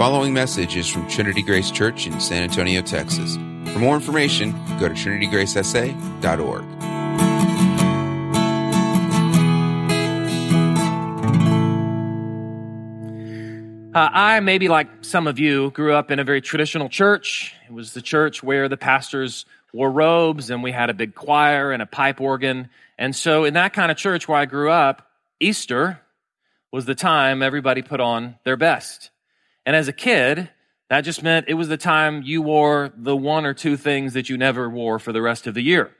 following message is from Trinity Grace Church in San Antonio, Texas. For more information, go to trinitygracesa.org. Uh, I, maybe like some of you, grew up in a very traditional church. It was the church where the pastors wore robes and we had a big choir and a pipe organ. And so, in that kind of church where I grew up, Easter was the time everybody put on their best. And as a kid, that just meant it was the time you wore the one or two things that you never wore for the rest of the year.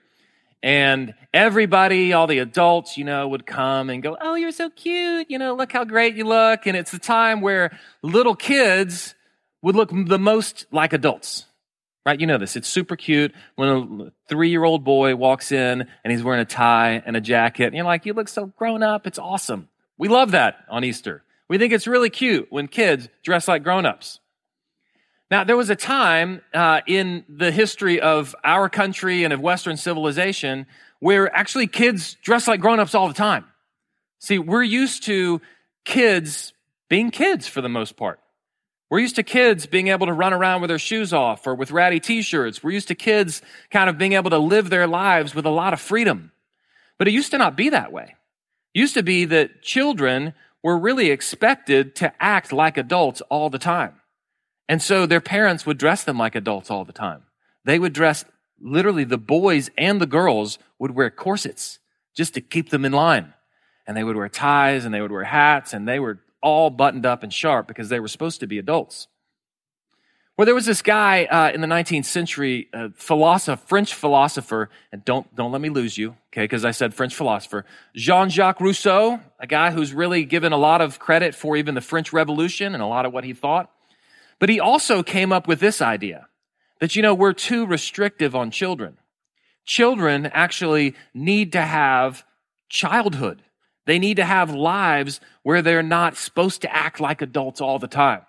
And everybody, all the adults, you know, would come and go, Oh, you're so cute. You know, look how great you look. And it's the time where little kids would look the most like adults. Right? You know this. It's super cute when a three year old boy walks in and he's wearing a tie and a jacket. And you're like, You look so grown up. It's awesome. We love that on Easter. We think it's really cute when kids dress like grown ups. Now, there was a time uh, in the history of our country and of Western civilization where actually kids dress like grown-ups all the time. See, we're used to kids being kids for the most part. We're used to kids being able to run around with their shoes off or with ratty t-shirts. We're used to kids kind of being able to live their lives with a lot of freedom. But it used to not be that way. It used to be that children were really expected to act like adults all the time. And so their parents would dress them like adults all the time. They would dress, literally, the boys and the girls would wear corsets just to keep them in line. And they would wear ties and they would wear hats and they were all buttoned up and sharp because they were supposed to be adults. Well, there was this guy uh, in the 19th century, uh, philosopher, French philosopher, and don't, don't let me lose you, okay, because I said French philosopher, Jean-Jacques Rousseau, a guy who's really given a lot of credit for even the French Revolution and a lot of what he thought. But he also came up with this idea that, you know, we're too restrictive on children. Children actually need to have childhood. They need to have lives where they're not supposed to act like adults all the time.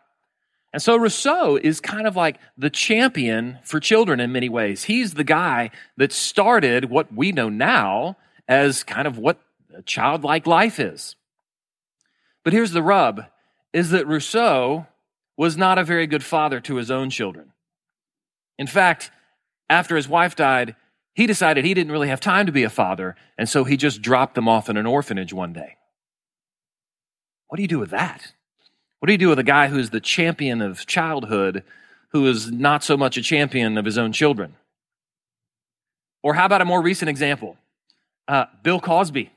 And so Rousseau is kind of like the champion for children in many ways. He's the guy that started what we know now as kind of what a childlike life is. But here's the rub is that Rousseau was not a very good father to his own children. In fact, after his wife died, he decided he didn't really have time to be a father, and so he just dropped them off in an orphanage one day. What do you do with that? What do you do with a guy who's the champion of childhood who is not so much a champion of his own children? Or how about a more recent example? Uh, Bill Cosby.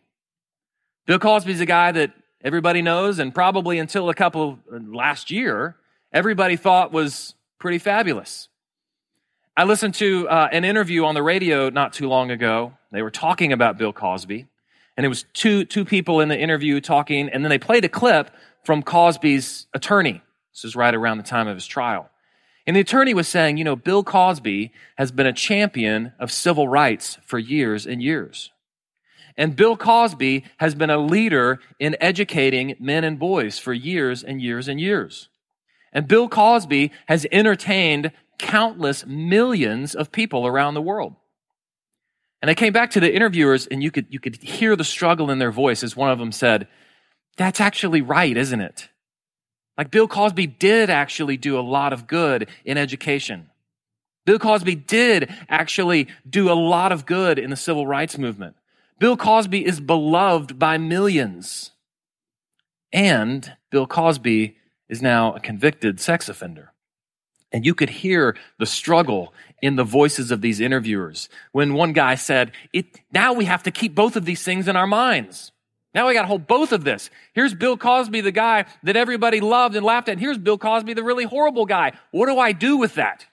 Bill Cosby's a guy that everybody knows, and probably until a couple uh, last year, everybody thought was pretty fabulous. I listened to uh, an interview on the radio not too long ago. They were talking about Bill Cosby, and it was two, two people in the interview talking, and then they played a clip from Cosby's attorney. This is right around the time of his trial. And the attorney was saying, you know, Bill Cosby has been a champion of civil rights for years and years. And Bill Cosby has been a leader in educating men and boys for years and years and years. And Bill Cosby has entertained countless millions of people around the world. And I came back to the interviewers and you could, you could hear the struggle in their voice as one of them said, that's actually right, isn't it? Like Bill Cosby did actually do a lot of good in education. Bill Cosby did actually do a lot of good in the civil rights movement. Bill Cosby is beloved by millions. And Bill Cosby is now a convicted sex offender. And you could hear the struggle in the voices of these interviewers when one guy said, now we have to keep both of these things in our minds. Now we got to hold both of this. Here's Bill Cosby, the guy that everybody loved and laughed at. And Here's Bill Cosby, the really horrible guy. What do I do with that?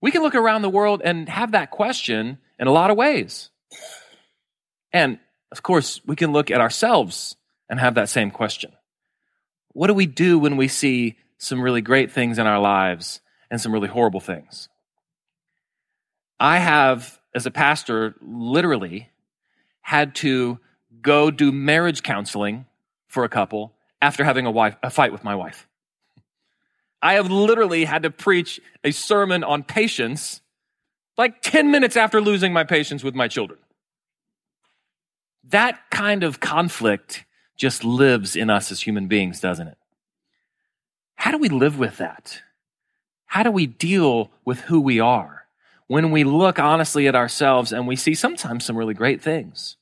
We can look around the world and have that question in a lot of ways. And of course, we can look at ourselves and have that same question. What do we do when we see some really great things in our lives and some really horrible things? I have, as a pastor, literally had to go do marriage counseling for a couple after having a, wife, a fight with my wife. I have literally had to preach a sermon on patience like 10 minutes after losing my patience with my children. That kind of conflict just lives in us as human beings, doesn't it? how do we live with that? How do we deal with who we are when we look honestly at ourselves and we see sometimes some really great things?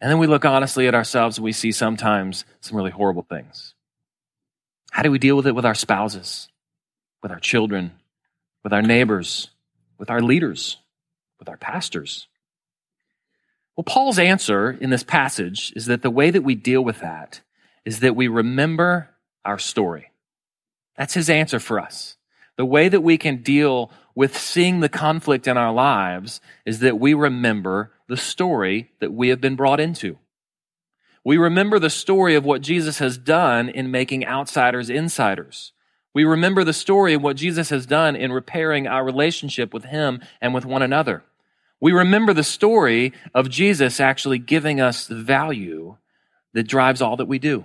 And then we look honestly at ourselves and we see sometimes some really horrible things. How do we deal with it with our spouses, with our children, with our neighbors, with our leaders, with our pastors? Well, Paul's answer in this passage is that the way that we deal with that is that we remember our story. That's his answer for us. The way that we can deal with seeing the conflict in our lives is that we remember the story that we have been brought into. We remember the story of what Jesus has done in making outsiders insiders. We remember the story of what Jesus has done in repairing our relationship with Him and with one another. We remember the story of Jesus actually giving us the value that drives all that we do.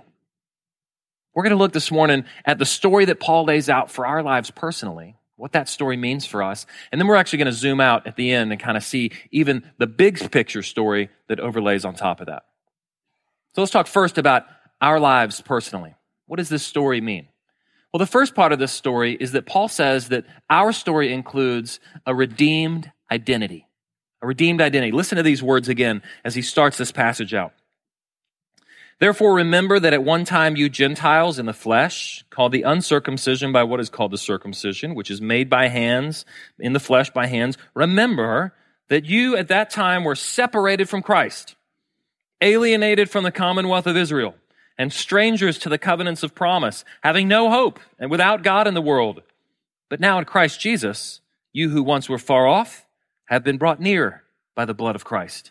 We're going to look this morning at the story that Paul lays out for our lives personally, what that story means for us. And then we're actually going to zoom out at the end and kind of see even the big picture story that overlays on top of that. So let's talk first about our lives personally. What does this story mean? Well, the first part of this story is that Paul says that our story includes a redeemed identity. A redeemed identity. Listen to these words again as he starts this passage out. Therefore, remember that at one time you Gentiles in the flesh, called the uncircumcision by what is called the circumcision, which is made by hands, in the flesh by hands, remember that you at that time were separated from Christ, alienated from the commonwealth of Israel, and strangers to the covenants of promise, having no hope and without God in the world. But now in Christ Jesus, you who once were far off have been brought near by the blood of Christ.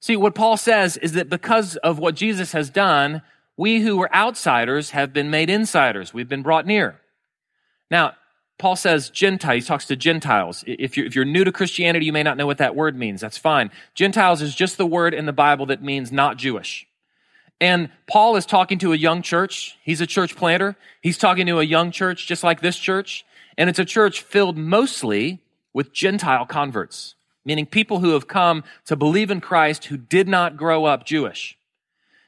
See, what Paul says is that because of what Jesus has done, we who were outsiders have been made insiders. We've been brought near. Now, Paul says Gentile. He talks to Gentiles. If you're, if you're new to Christianity, you may not know what that word means. That's fine. Gentiles is just the word in the Bible that means not Jewish. And Paul is talking to a young church. He's a church planter. He's talking to a young church just like this church. And it's a church filled mostly with Gentile converts meaning people who have come to believe in Christ who did not grow up Jewish.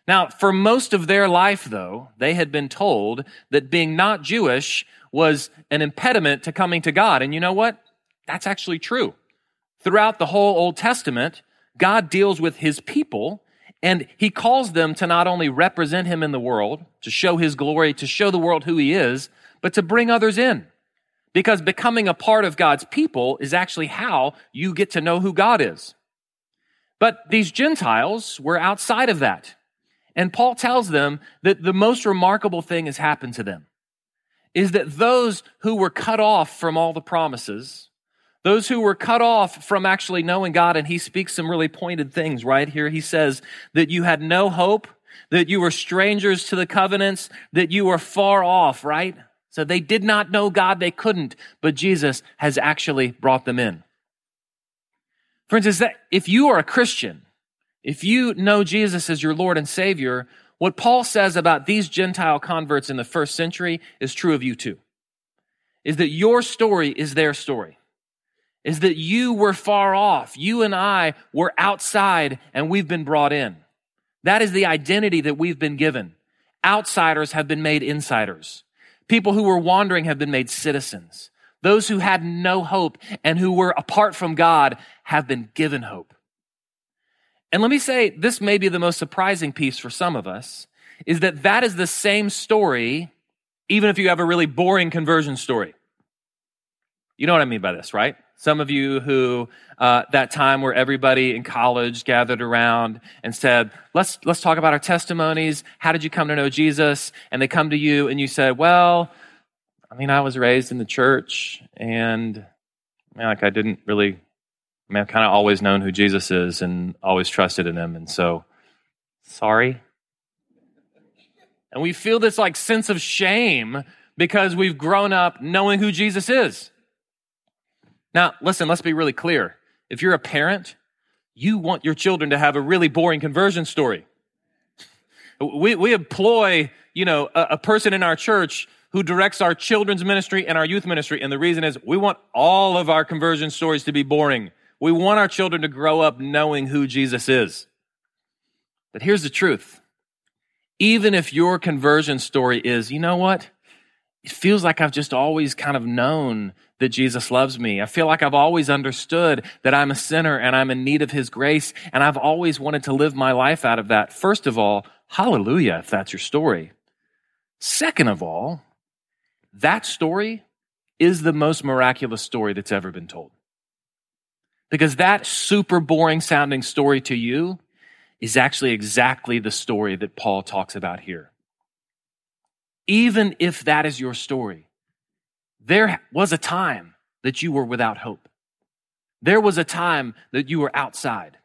Now, for most of their life, though, they had been told that being not Jewish was an impediment to coming to God. And you know what? That's actually true. Throughout the whole Old Testament, God deals with his people and he calls them to not only represent him in the world, to show his glory, to show the world who he is, but to bring others in. Because becoming a part of God's people is actually how you get to know who God is. But these Gentiles were outside of that. And Paul tells them that the most remarkable thing has happened to them is that those who were cut off from all the promises, those who were cut off from actually knowing God, and he speaks some really pointed things right here. He says that you had no hope, that you were strangers to the covenants, that you were far off, right? So they did not know God, they couldn't, but Jesus has actually brought them in. Friends, is that if you are a Christian, if you know Jesus as your Lord and Savior, what Paul says about these Gentile converts in the first century is true of you too. Is that your story is their story. Is that you were far off. You and I were outside and we've been brought in. That is the identity that we've been given. Outsiders have been made insiders. People who were wandering have been made citizens. Those who had no hope and who were apart from God have been given hope. And let me say, this may be the most surprising piece for some of us, is that that is the same story, even if you have a really boring conversion story. You know what I mean by this, right? Some of you who, uh, that time where everybody in college gathered around and said, let's, let's talk about our testimonies. How did you come to know Jesus? And they come to you and you said, well, I mean, I was raised in the church and I mean, like I didn't really, I mean, I've kind of always known who Jesus is and always trusted in him. And so, sorry. And we feel this like sense of shame because we've grown up knowing who Jesus is. Now, listen, let's be really clear. If you're a parent, you want your children to have a really boring conversion story. We, we employ, you know, a, a person in our church who directs our children's ministry and our youth ministry. And the reason is we want all of our conversion stories to be boring. We want our children to grow up knowing who Jesus is. But here's the truth. Even if your conversion story is, you know what? It feels like I've just always kind of known that Jesus loves me. I feel like I've always understood that I'm a sinner and I'm in need of his grace. And I've always wanted to live my life out of that. First of all, hallelujah, if that's your story. Second of all, that story is the most miraculous story that's ever been told. Because that super boring sounding story to you is actually exactly the story that Paul talks about here. Even if that is your story, there was a time that you were without hope. There was a time that you were outside.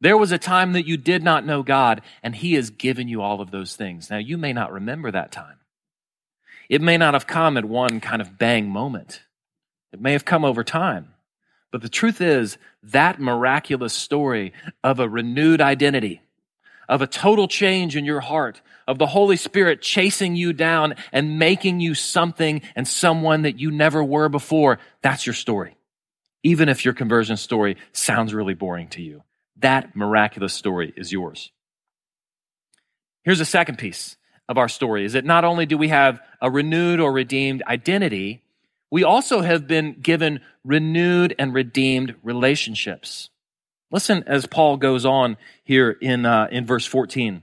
There was a time that you did not know God, and He has given you all of those things. Now, you may not remember that time. It may not have come at one kind of bang moment. It may have come over time. But the truth is, that miraculous story of a renewed identity, of a total change in your heart, of the Holy Spirit chasing you down and making you something and someone that you never were before. That's your story. Even if your conversion story sounds really boring to you, that miraculous story is yours. Here's a second piece of our story is that not only do we have a renewed or redeemed identity, we also have been given renewed and redeemed relationships. Listen as Paul goes on here in, uh, in verse 14.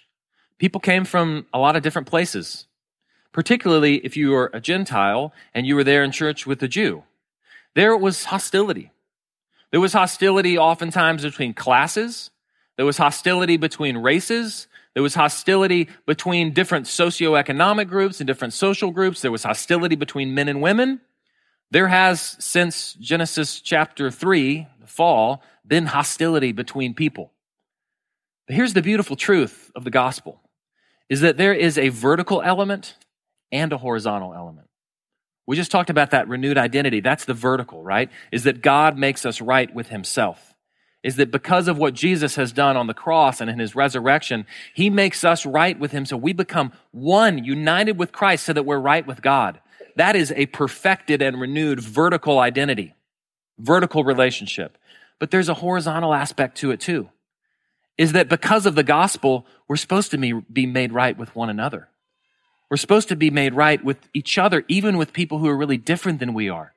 People came from a lot of different places, particularly if you were a Gentile and you were there in church with a Jew. There was hostility. There was hostility oftentimes between classes. There was hostility between races. There was hostility between different socioeconomic groups and different social groups. There was hostility between men and women. There has, since Genesis chapter 3, the fall, been hostility between people. But here's the beautiful truth of the gospel is that there is a vertical element and a horizontal element. We just talked about that renewed identity. That's the vertical, right? Is that God makes us right with himself. Is that because of what Jesus has done on the cross and in his resurrection, he makes us right with him. So we become one, united with Christ so that we're right with God. That is a perfected and renewed vertical identity, vertical relationship. But there's a horizontal aspect to it too is that because of the gospel, we're supposed to be, made right with one another. We're supposed to be made right with each other, even with people who are really different than we are.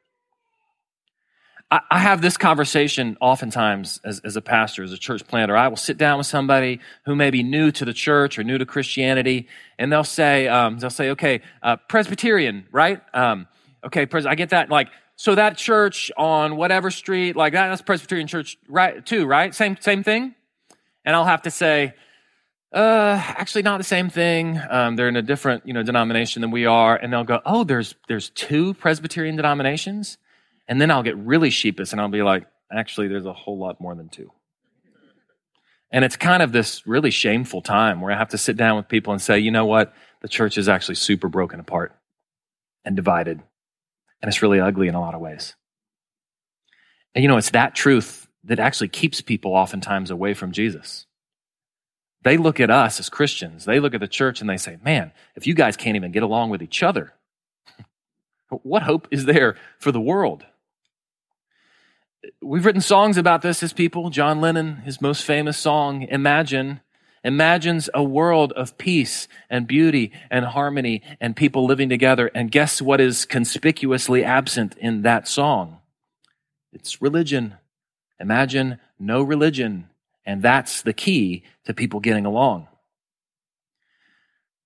I, I have this conversation oftentimes as, as a pastor, as a church planter. I will sit down with somebody who may be new to the church or new to Christianity, and they'll say, um, they'll say, okay, uh, Presbyterian, right? Um, okay, pres- I get that. Like, so that church on whatever street, like that, that's Presbyterian church, right? Too, right? Same, same thing. And I'll have to say, uh, actually not the same thing. Um, they're in a different, you know, denomination than we are. And they'll go, oh, there's, there's two Presbyterian denominations. And then I'll get really sheepish and I'll be like, actually, there's a whole lot more than two. And it's kind of this really shameful time where I have to sit down with people and say, you know what? The church is actually super broken apart and divided. And it's really ugly in a lot of ways. And you know, it's that truth that actually keeps people oftentimes away from Jesus. They look at us as Christians, they look at the church and they say, man, if you guys can't even get along with each other, what hope is there for the world? We've written songs about this as people. John Lennon, his most famous song, Imagine, imagines a world of peace and beauty and harmony and people living together. And guess what is conspicuously absent in that song? It's religion. Imagine no religion, and that's the key to people getting along.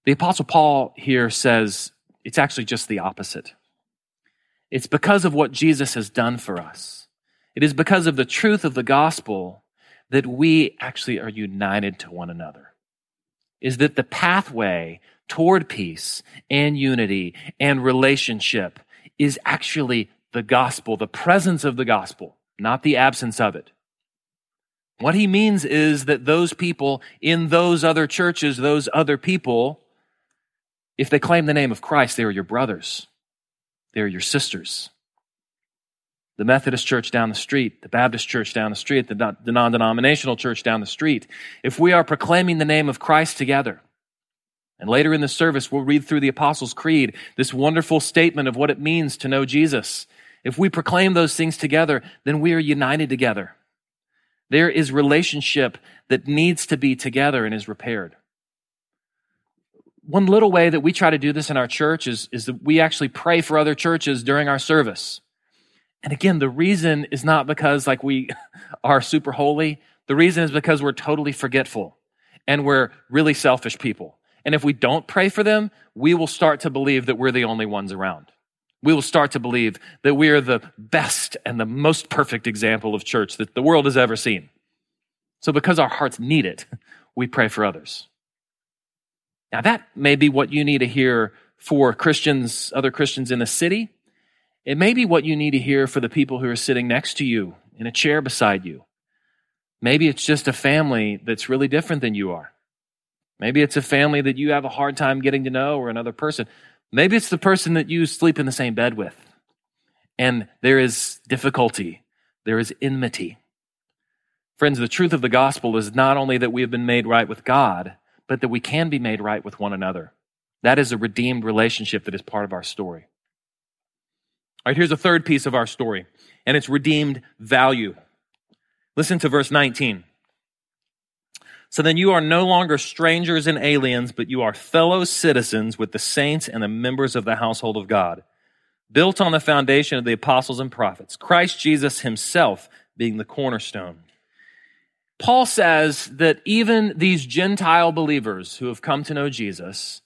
The Apostle Paul here says it's actually just the opposite. It's because of what Jesus has done for us. It is because of the truth of the gospel that we actually are united to one another. Is that the pathway toward peace and unity and relationship is actually the gospel, the presence of the gospel not the absence of it. What he means is that those people in those other churches, those other people, if they claim the name of Christ, they are your brothers. they're your sisters. The Methodist church down the street, the Baptist church down the street, the non denominational church down the street. If we are proclaiming the name of Christ together, and later in the service, we'll read through the Apostles' Creed, this wonderful statement of what it means to know Jesus. If we proclaim those things together, then we are united together. There is relationship that needs to be together and is repaired. One little way that we try to do this in our church is, is that we actually pray for other churches during our service. And again, the reason is not because like we are super holy. The reason is because we're totally forgetful and we're really selfish people. And if we don't pray for them, we will start to believe that we're the only ones around. We will start to believe that we are the best and the most perfect example of church that the world has ever seen. So, because our hearts need it, we pray for others. Now, that may be what you need to hear for Christians, other Christians in the city. It may be what you need to hear for the people who are sitting next to you in a chair beside you. Maybe it's just a family that's really different than you are. Maybe it's a family that you have a hard time getting to know or another person. Maybe it's the person that you sleep in the same bed with. And there is difficulty, there is enmity. Friends, the truth of the gospel is not only that we have been made right with God, but that we can be made right with one another. That is a redeemed relationship that is part of our story. All right, here's a third piece of our story, and it's redeemed value. Listen to verse 19. So then you are no longer strangers and aliens, but you are fellow citizens with the saints and the members of the household of God, built on the foundation of the apostles and prophets, Christ Jesus himself being the cornerstone. Paul says that even these Gentile believers who have come to know Jesus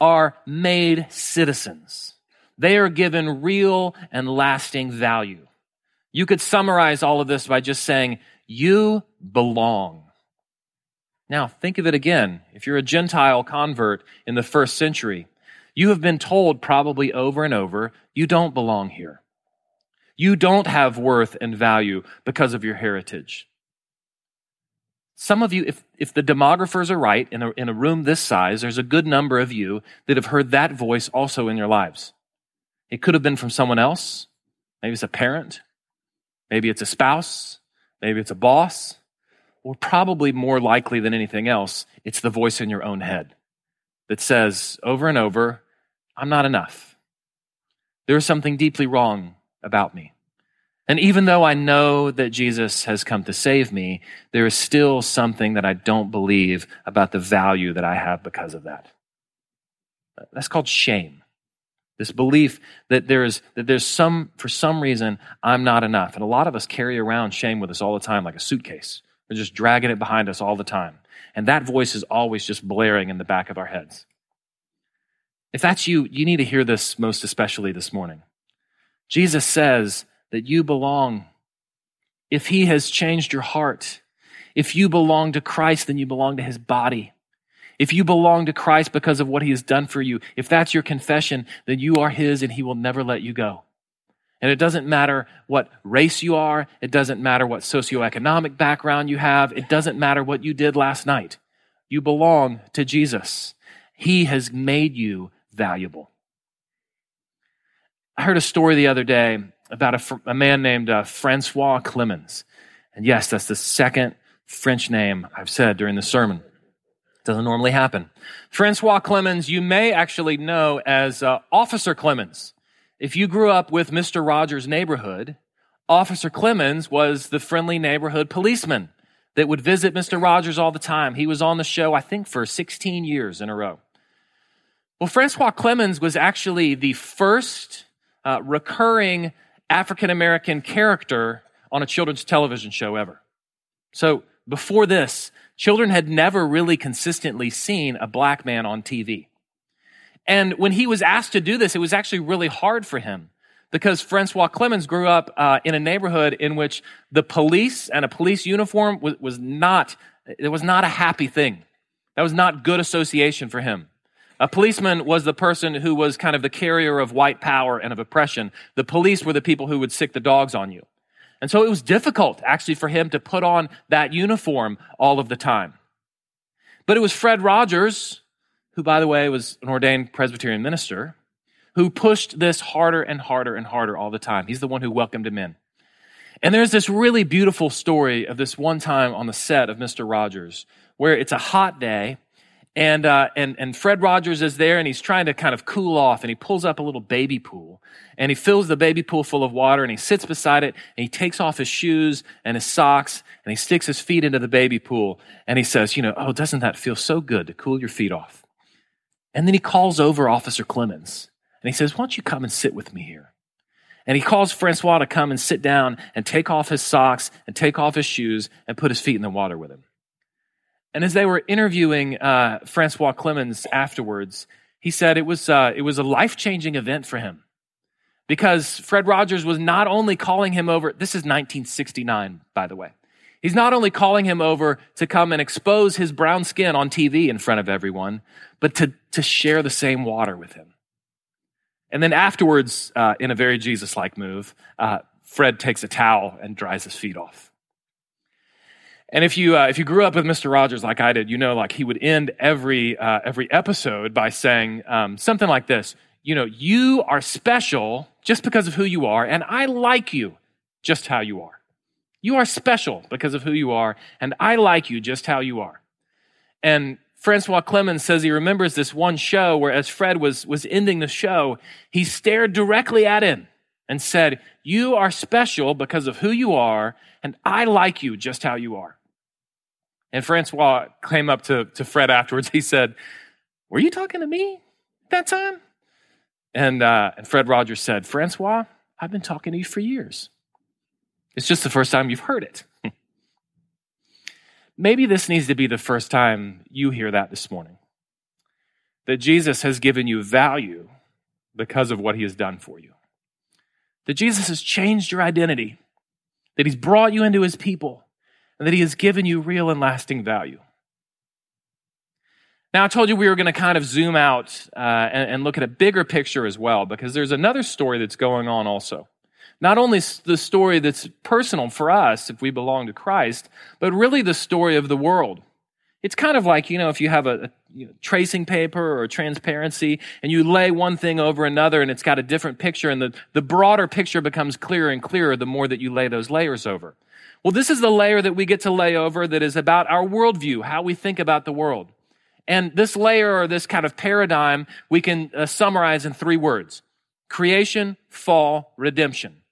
are made citizens. They are given real and lasting value. You could summarize all of this by just saying, you belong. Now, think of it again. If you're a Gentile convert in the first century, you have been told probably over and over, you don't belong here. You don't have worth and value because of your heritage. Some of you, if, if the demographers are right, in a, in a room this size, there's a good number of you that have heard that voice also in your lives. It could have been from someone else. Maybe it's a parent. Maybe it's a spouse. Maybe it's a boss or probably more likely than anything else, it's the voice in your own head that says over and over, I'm not enough. There is something deeply wrong about me. And even though I know that Jesus has come to save me, there is still something that I don't believe about the value that I have because of that. That's called shame. This belief that there is that there's some for some reason I'm not enough. And a lot of us carry around shame with us all the time like a suitcase. We're just dragging it behind us all the time. And that voice is always just blaring in the back of our heads. If that's you, you need to hear this most especially this morning. Jesus says that you belong. If he has changed your heart, if you belong to Christ, then you belong to his body. If you belong to Christ because of what he has done for you, if that's your confession, then you are his and he will never let you go. And it doesn't matter what race you are, it doesn't matter what socioeconomic background you have, it doesn't matter what you did last night. You belong to Jesus. He has made you valuable. I heard a story the other day about a, a man named uh, Francois Clemmons. And yes, that's the second French name I've said during the sermon. Doesn't normally happen. Francois Clemmons, you may actually know as uh, Officer Clemmons. If you grew up with Mr. Rogers' neighborhood, Officer Clemmons was the friendly neighborhood policeman that would visit Mr. Rogers all the time. He was on the show, I think, for 16 years in a row. Well, Francois Clemmons was actually the first uh, recurring African American character on a children's television show ever. So before this, children had never really consistently seen a black man on TV. And when he was asked to do this, it was actually really hard for him because Francois Clemmons grew up uh, in a neighborhood in which the police and a police uniform was, was not, it was not a happy thing. That was not good association for him. A policeman was the person who was kind of the carrier of white power and of oppression. The police were the people who would sic the dogs on you. And so it was difficult actually for him to put on that uniform all of the time. But it was Fred Rogers who, by the way, was an ordained Presbyterian minister, who pushed this harder and harder and harder all the time. He's the one who welcomed him in. And there's this really beautiful story of this one time on the set of Mr. Rogers where it's a hot day and, uh, and, and Fred Rogers is there and he's trying to kind of cool off and he pulls up a little baby pool and he fills the baby pool full of water and he sits beside it and he takes off his shoes and his socks and he sticks his feet into the baby pool and he says, you know, oh, doesn't that feel so good to cool your feet off? And then he calls over Officer Clemmons and he says, why don't you come and sit with me here? And he calls Francois to come and sit down and take off his socks and take off his shoes and put his feet in the water with him. And as they were interviewing uh, Francois Clemmons afterwards, he said it was, uh, it was a life changing event for him because Fred Rogers was not only calling him over, this is 1969, by the way. He's not only calling him over to come and expose his brown skin on TV in front of everyone, but to, to share the same water with him. And then afterwards, uh, in a very Jesus like move, uh, Fred takes a towel and dries his feet off. And if you uh, if you grew up with Mr. Rogers like I did, you know, like he would end every uh, every episode by saying um, something like this: You know, you are special just because of who you are, and I like you just how you are. You are special because of who you are, and I like you just how you are. And Francois Clemmons says he remembers this one show where, as Fred was, was ending the show, he stared directly at him and said, You are special because of who you are, and I like you just how you are. And Francois came up to, to Fred afterwards. He said, Were you talking to me that time? And, uh, and Fred Rogers said, Francois, I've been talking to you for years. It's just the first time you've heard it. Maybe this needs to be the first time you hear that this morning. That Jesus has given you value because of what he has done for you. That Jesus has changed your identity. That he's brought you into his people. And that he has given you real and lasting value. Now, I told you we were going to kind of zoom out uh, and, and look at a bigger picture as well, because there's another story that's going on also. Not only the story that's personal for us if we belong to Christ, but really the story of the world. It's kind of like, you know, if you have a, a you know, tracing paper or transparency and you lay one thing over another and it's got a different picture and the, the broader picture becomes clearer and clearer the more that you lay those layers over. Well, this is the layer that we get to lay over that is about our worldview, how we think about the world. And this layer or this kind of paradigm we can uh, summarize in three words creation, fall, redemption.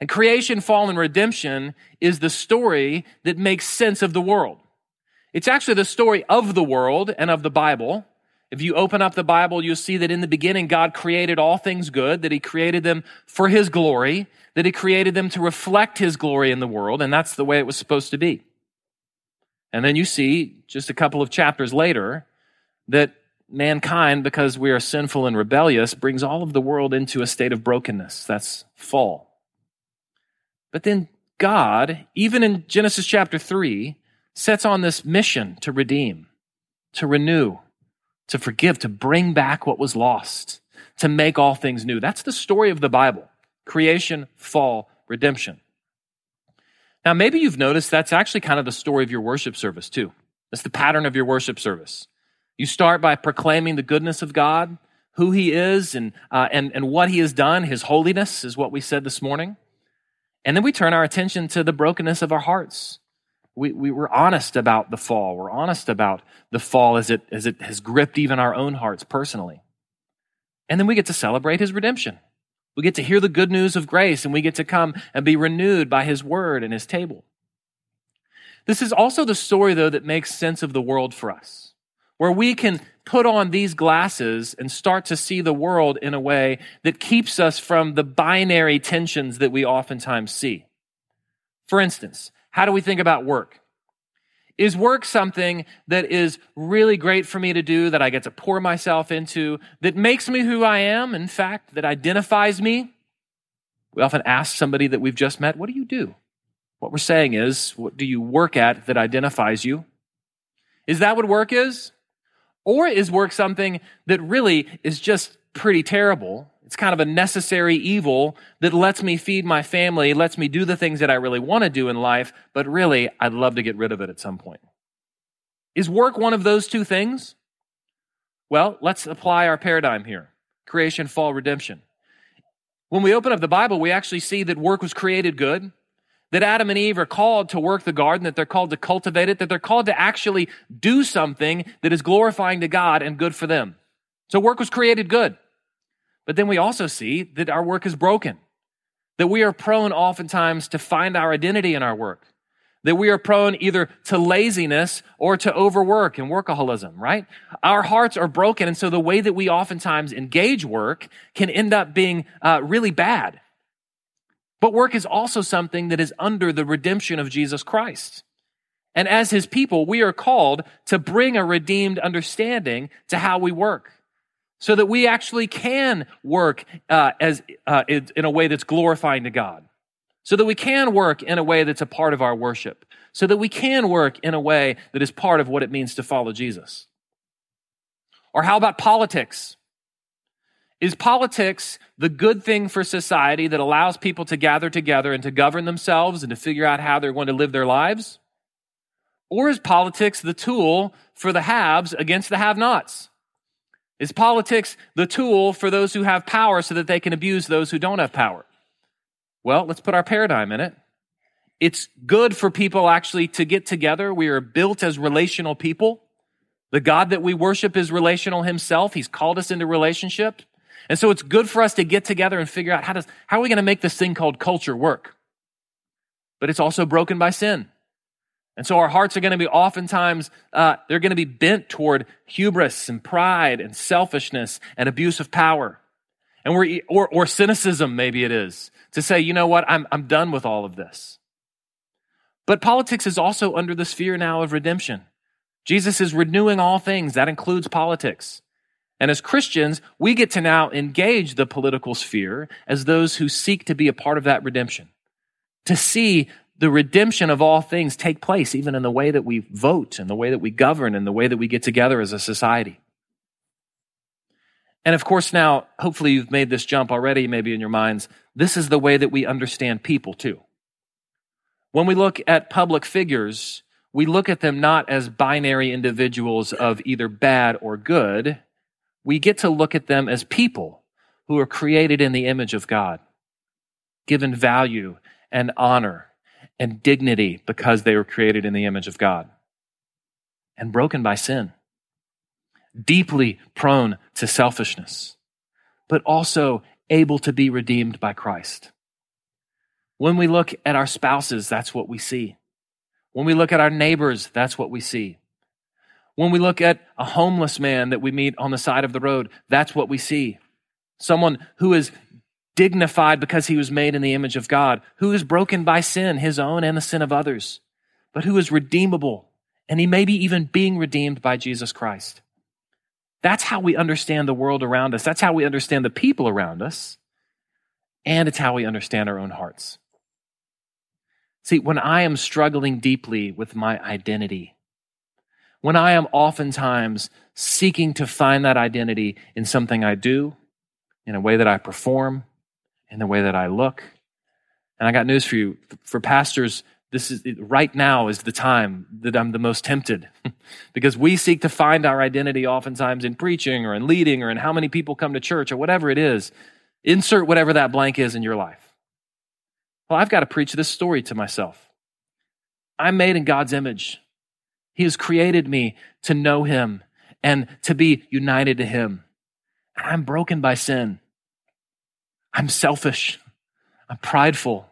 And creation, fall, and redemption is the story that makes sense of the world. It's actually the story of the world and of the Bible. If you open up the Bible, you'll see that in the beginning, God created all things good, that He created them for His glory, that He created them to reflect His glory in the world, and that's the way it was supposed to be. And then you see, just a couple of chapters later, that mankind, because we are sinful and rebellious, brings all of the world into a state of brokenness. That's fall. But then God, even in Genesis chapter 3, sets on this mission to redeem, to renew, to forgive, to bring back what was lost, to make all things new. That's the story of the Bible creation, fall, redemption. Now, maybe you've noticed that's actually kind of the story of your worship service, too. That's the pattern of your worship service. You start by proclaiming the goodness of God, who He is, and, uh, and, and what He has done. His holiness is what we said this morning. And then we turn our attention to the brokenness of our hearts. We, we were honest about the fall. We're honest about the fall as it, as it has gripped even our own hearts personally. And then we get to celebrate his redemption. We get to hear the good news of grace and we get to come and be renewed by his word and his table. This is also the story, though, that makes sense of the world for us, where we can put on these glasses and start to see the world in a way that keeps us from the binary tensions that we oftentimes see. For instance, how do we think about work? Is work something that is really great for me to do, that I get to pour myself into, that makes me who I am, in fact, that identifies me? We often ask somebody that we've just met, What do you do? What we're saying is, What do you work at that identifies you? Is that what work is? Or is work something that really is just pretty terrible? It's kind of a necessary evil that lets me feed my family, lets me do the things that I really want to do in life, but really, I'd love to get rid of it at some point. Is work one of those two things? Well, let's apply our paradigm here. creation, fall, redemption. When we open up the Bible, we actually see that work was created good, that Adam and Eve are called to work the garden, that they're called to cultivate it, that they're called to actually do something that is glorifying to God and good for them. So work was created good. But then we also see that our work is broken, that we are prone oftentimes to find our identity in our work, that we are prone either to laziness or to overwork and workaholism, right? Our hearts are broken. And so the way that we oftentimes engage work can end up being uh, really bad. But work is also something that is under the redemption of Jesus Christ. And as his people, we are called to bring a redeemed understanding to how we work so that we actually can work uh, as, uh, in a way that's glorifying to God, so that we can work in a way that's a part of our worship, so that we can work in a way that is part of what it means to follow Jesus. Or how about politics? Is politics the good thing for society that allows people to gather together and to govern themselves and to figure out how they're going to live their lives? Or is politics the tool for the haves against the have nots? Is politics the tool for those who have power so that they can abuse those who don't have power? Well, let's put our paradigm in it. It's good for people actually to get together. We are built as relational people. The God that we worship is relational himself. He's called us into relationship. And so it's good for us to get together and figure out how does, how are we going to make this thing called culture work? But it's also broken by sin. And so our hearts are going to be oftentimes, uh, they're going to be bent toward hubris and pride and selfishness and abuse of power. And we're, or, or cynicism, maybe it is, to say, you know what, I'm, I'm done with all of this. But politics is also under the sphere now of redemption. Jesus is renewing all things. That includes politics. And as Christians, we get to now engage the political sphere as those who seek to be a part of that redemption. To see the redemption of all things take place, even in the way that we vote and the way that we govern and the way that we get together as a society. And of course, now, hopefully you've made this jump already, maybe in your minds. This is the way that we understand people too. When we look at public figures, we look at them not as binary individuals of either bad or good. We get to look at them as people who are created in the image of God, given value and honor and dignity because they were created in the image of God and broken by sin, deeply prone to selfishness, but also able to be redeemed by Christ. When we look at our spouses, that's what we see. When we look at our neighbors, that's what we see. When we look at a homeless man that we meet on the side of the road, that's what we see. Someone who is dignified because he was made in the image of God, who is broken by sin, his own and the sin of others, but who is redeemable, and he may be even being redeemed by Jesus Christ. That's how we understand the world around us. That's how we understand the people around us. And it's how we understand our own hearts. See, when I am struggling deeply with my identity, when I am oftentimes seeking to find that identity in something I do, in a way that I perform, in the way that I look. And I got news for you. For pastors, this is right now is the time that I'm the most tempted because we seek to find our identity oftentimes in preaching or in leading or in how many people come to church or whatever it is. Insert whatever that blank is in your life. Well, I've got to preach this story to myself. I'm made in God's image. He has created me to know Him and to be united to Him. I'm broken by sin. I'm selfish. I'm prideful.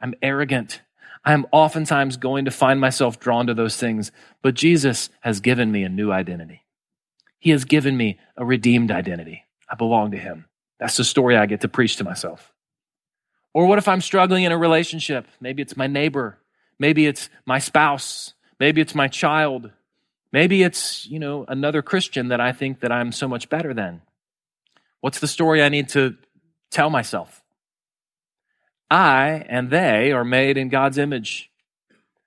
I'm arrogant. I am oftentimes going to find myself drawn to those things, but Jesus has given me a new identity. He has given me a redeemed identity. I belong to Him. That's the story I get to preach to myself. Or what if I'm struggling in a relationship? Maybe it's my neighbor. Maybe it's my spouse. Maybe it's my child. Maybe it's, you know, another Christian that I think that I'm so much better than. What's the story I need to tell myself. I and they are made in God's image.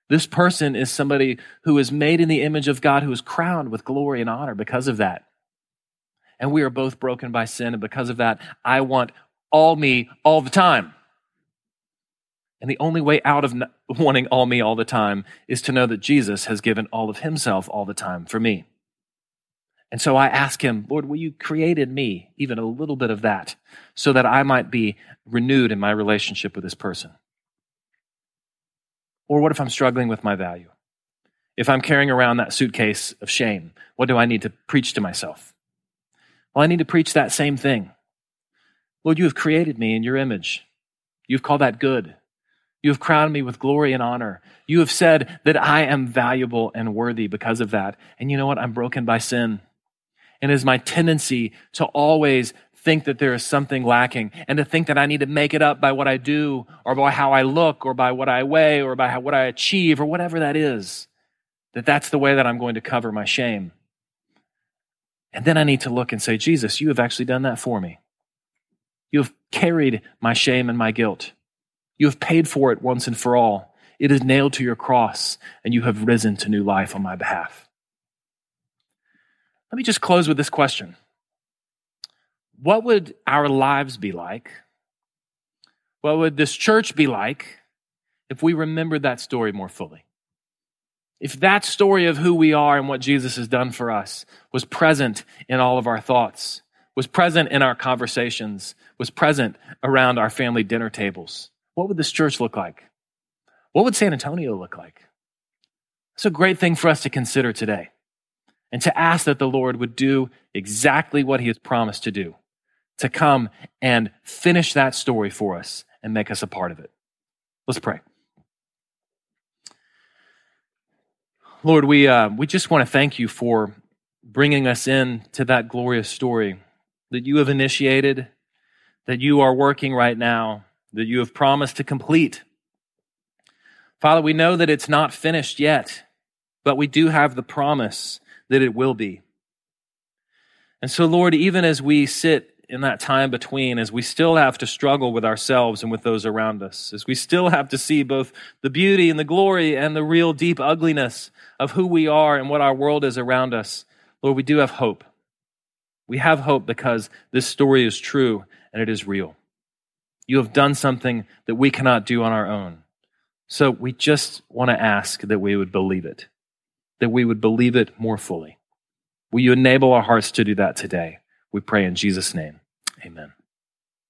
This person is somebody who is made in the image of God, who is crowned with glory and honor because of that. And we are both broken by sin, and because of that, I want all me all the time. And the only way out of wanting all me all the time is to know that Jesus has given all of himself all the time for me. And so I ask him, Lord, will you create in me even a little bit of that so that I might be renewed in my relationship with this person? Or what if I'm struggling with my value? If I'm carrying around that suitcase of shame, what do I need to preach to myself? Well, I need to preach that same thing. Lord, you have created me in your image. You've called that good. You have crowned me with glory and honor. You have said that I am valuable and worthy because of that. And you know what? I'm broken by sin. And it is my tendency to always think that there is something lacking and to think that I need to make it up by what I do or by how I look or by what I weigh or by what I achieve or whatever that is. That that's the way that I'm going to cover my shame. And then I need to look and say, Jesus, you have actually done that for me. You have carried my shame and my guilt. You have paid for it once and for all. It is nailed to your cross, and you have risen to new life on my behalf. Let me just close with this question What would our lives be like? What would this church be like if we remembered that story more fully? If that story of who we are and what Jesus has done for us was present in all of our thoughts, was present in our conversations, was present around our family dinner tables, what would this church look like? What would San Antonio look like? It's a great thing for us to consider today and to ask that the Lord would do exactly what he has promised to do to come and finish that story for us and make us a part of it. Let's pray. Lord, we, uh, we just want to thank you for bringing us in to that glorious story that you have initiated, that you are working right now, that you have promised to complete. Father, we know that it's not finished yet, but we do have the promise that it will be. And so, Lord, even as we sit in that time between, as we still have to struggle with ourselves and with those around us, as we still have to see both the beauty and the glory and the real deep ugliness of who we are and what our world is around us, Lord, we do have hope. We have hope because this story is true and it is real. You have done something that we cannot do on our own. So we just want to ask that we would believe it, that we would believe it more fully. Will you enable our hearts to do that today? We pray in Jesus' name. Amen.